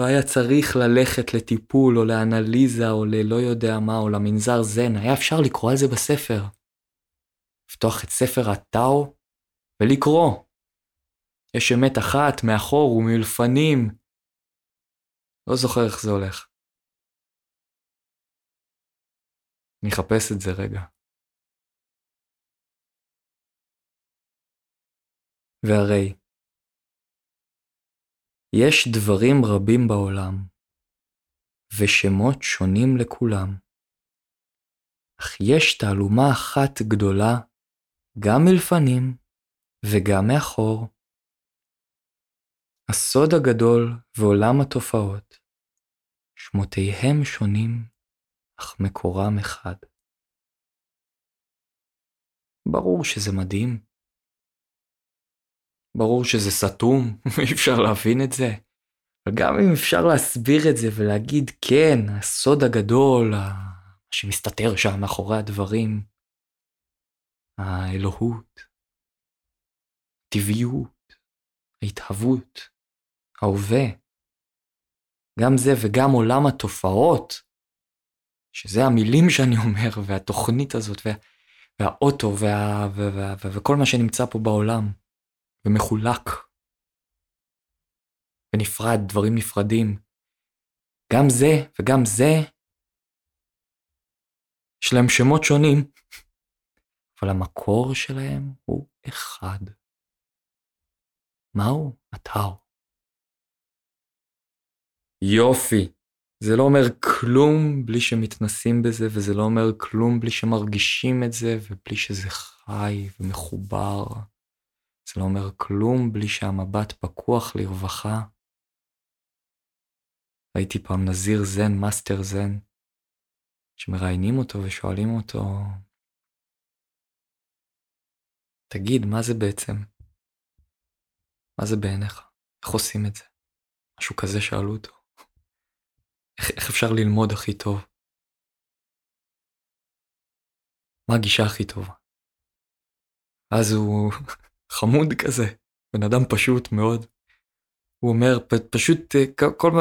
לא היה צריך ללכת לטיפול או לאנליזה או ללא יודע מה או למנזר זן, היה אפשר לקרוא על זה בספר. לפתוח את ספר הטאו ולקרוא. יש אמת אחת מאחור ומלפנים. לא זוכר איך זה הולך. אני אחפש את זה רגע. והרי יש דברים רבים בעולם, ושמות שונים לכולם, אך יש תעלומה אחת גדולה, גם מלפנים וגם מאחור. הסוד הגדול ועולם התופעות, שמותיהם שונים, אך מקורם אחד. ברור שזה מדהים. ברור שזה סתום, אי אפשר להבין את זה. אבל גם אם אפשר להסביר את זה ולהגיד, כן, הסוד הגדול, שמסתתר שם מאחורי הדברים, האלוהות, טבעיות, ההתהוות, ההווה, גם זה וגם עולם התופעות, שזה המילים שאני אומר, והתוכנית הזאת, וה, והאוטו, וה, וה, וה, וה, וכל מה שנמצא פה בעולם. ומחולק. ונפרד, דברים נפרדים. גם זה וגם זה, יש להם שמות שונים, אבל המקור שלהם הוא אחד. מהו? הטאו. יופי. זה לא אומר כלום בלי שמתנסים בזה, וזה לא אומר כלום בלי שמרגישים את זה, ובלי שזה חי ומחובר. זה לא אומר כלום בלי שהמבט פקוח לרווחה. ראיתי פעם נזיר זן, מאסטר זן, שמראיינים אותו ושואלים אותו, תגיד, מה זה בעצם? מה זה בעיניך? איך עושים את זה? משהו כזה שאלו אותו. איך, איך אפשר ללמוד הכי טוב? מה הגישה הכי טובה? אז הוא חמוד כזה, בן אדם פשוט מאוד. הוא אומר, פשוט אה, כל,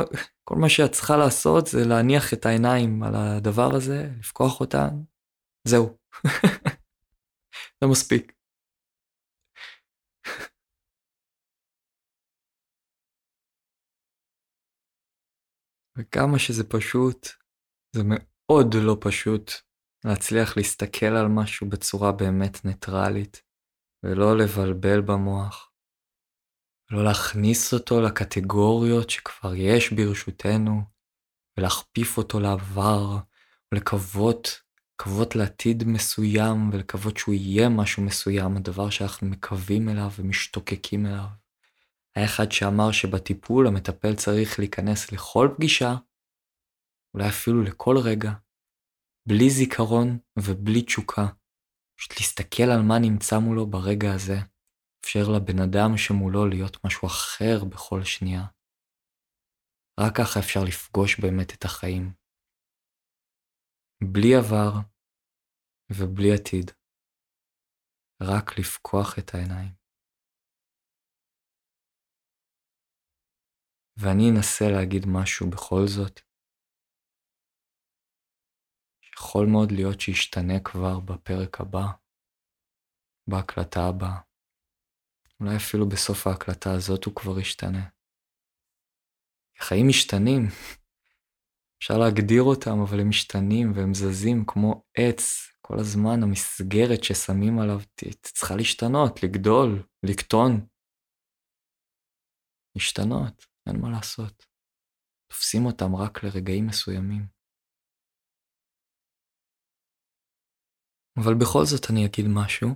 כל מה שאת צריכה לעשות זה להניח את העיניים על הדבר הזה, לפקוח אותן, זהו. זה מספיק. וכמה שזה פשוט, זה מאוד לא פשוט להצליח להסתכל על משהו בצורה באמת ניטרלית, ולא לבלבל במוח, ולא להכניס אותו לקטגוריות שכבר יש ברשותנו, ולהכפיף אותו לעבר, ולקוות, לקוות לעתיד מסוים, ולקוות שהוא יהיה משהו מסוים, הדבר שאנחנו מקווים אליו ומשתוקקים אליו. היה אחד שאמר שבטיפול המטפל צריך להיכנס לכל פגישה, אולי אפילו לכל רגע, בלי זיכרון ובלי תשוקה. פשוט להסתכל על מה נמצא מולו ברגע הזה, אפשר לבן אדם שמולו להיות משהו אחר בכל שנייה. רק ככה אפשר לפגוש באמת את החיים. בלי עבר ובלי עתיד. רק לפקוח את העיניים. ואני אנסה להגיד משהו בכל זאת, שיכול מאוד להיות שישתנה כבר בפרק הבא, בהקלטה הבאה. אולי אפילו בסוף ההקלטה הזאת הוא כבר ישתנה. חיים משתנים, אפשר להגדיר אותם, אבל הם משתנים והם זזים כמו עץ. כל הזמן המסגרת ששמים עליו צריכה להשתנות, לגדול, לקטון. להשתנות. אין מה לעשות. תופסים אותם רק לרגעים מסוימים. אבל בכל זאת אני אגיד משהו,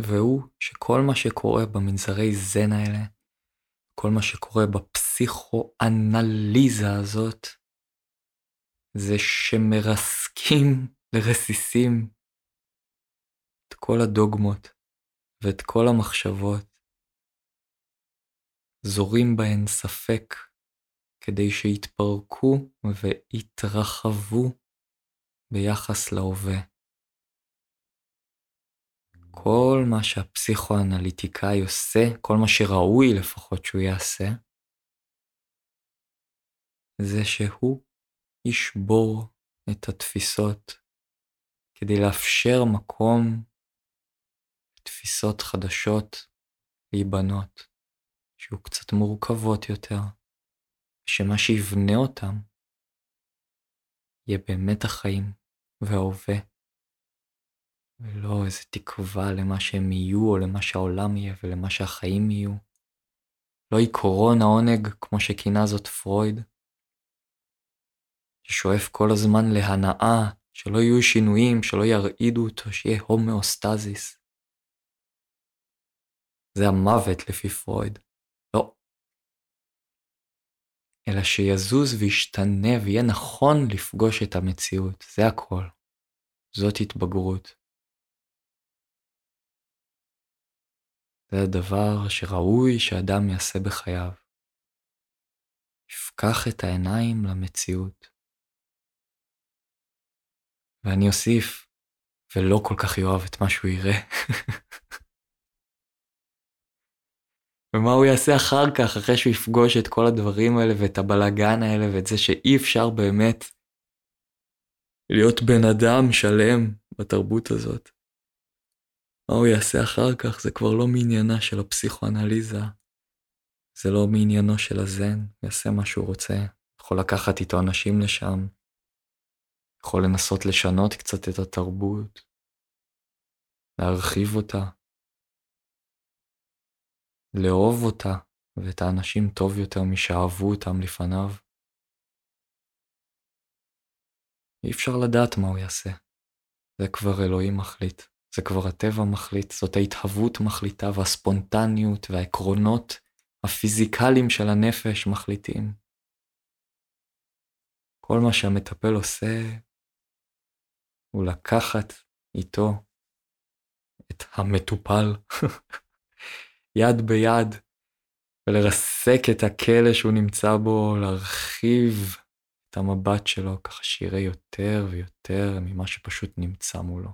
והוא שכל מה שקורה במנזרי זן האלה, כל מה שקורה בפסיכואנליזה הזאת, זה שמרסקים לרסיסים את כל הדוגמות ואת כל המחשבות זורים בהן ספק, כדי שיתפרקו ויתרחבו ביחס להווה. כל מה שהפסיכואנליטיקאי עושה, כל מה שראוי לפחות שהוא יעשה, זה שהוא ישבור את התפיסות כדי לאפשר מקום לתפיסות חדשות להיבנות. שיהיו קצת מורכבות יותר, שמה שיבנה אותם יהיה באמת החיים וההווה, ולא איזה תקווה למה שהם יהיו או למה שהעולם יהיה ולמה שהחיים יהיו. לא עיקרון העונג כמו שכינה זאת פרויד, ששואף כל הזמן להנאה, שלא יהיו שינויים, שלא ירעידו אותו, שיהיה הומאוסטזיס. זה המוות לפי פרויד. לא. אלא שיזוז וישתנה ויהיה נכון לפגוש את המציאות, זה הכל. זאת התבגרות. זה הדבר שראוי שאדם יעשה בחייו. יפקח את העיניים למציאות. ואני אוסיף, ולא כל כך יאהב את מה שהוא יראה. ומה הוא יעשה אחר כך, אחרי שהוא יפגוש את כל הדברים האלה ואת הבלגן האלה ואת זה שאי אפשר באמת להיות בן אדם שלם בתרבות הזאת. מה הוא יעשה אחר כך זה כבר לא מעניינה של הפסיכואנליזה, זה לא מעניינו של הזן, הוא יעשה מה שהוא רוצה, יכול לקחת איתו אנשים לשם, יכול לנסות לשנות קצת את התרבות, להרחיב אותה, לאהוב אותה ואת האנשים טוב יותר משאהבו אותם לפניו. אי אפשר לדעת מה הוא יעשה. זה כבר אלוהים מחליט, זה כבר הטבע מחליט, זאת ההתהוות מחליטה והספונטניות והעקרונות הפיזיקליים של הנפש מחליטים. כל מה שהמטפל עושה הוא לקחת איתו את המטופל יד ביד ולרסק את הכלא שהוא נמצא בו, להרחיב את המבט שלו ככה שיראה יותר ויותר ממה שפשוט נמצא מולו.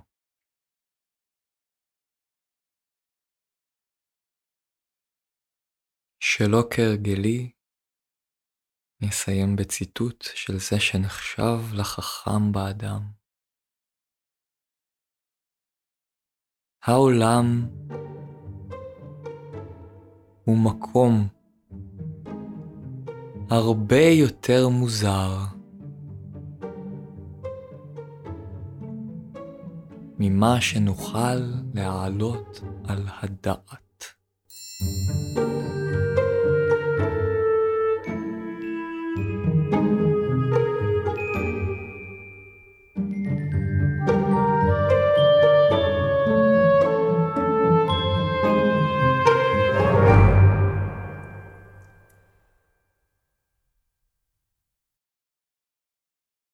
שלא כהרגלי, נסיים בציטוט של זה שנחשב לחכם באדם. העולם הוא מקום הרבה יותר מוזר ממה שנוכל להעלות על הדעת.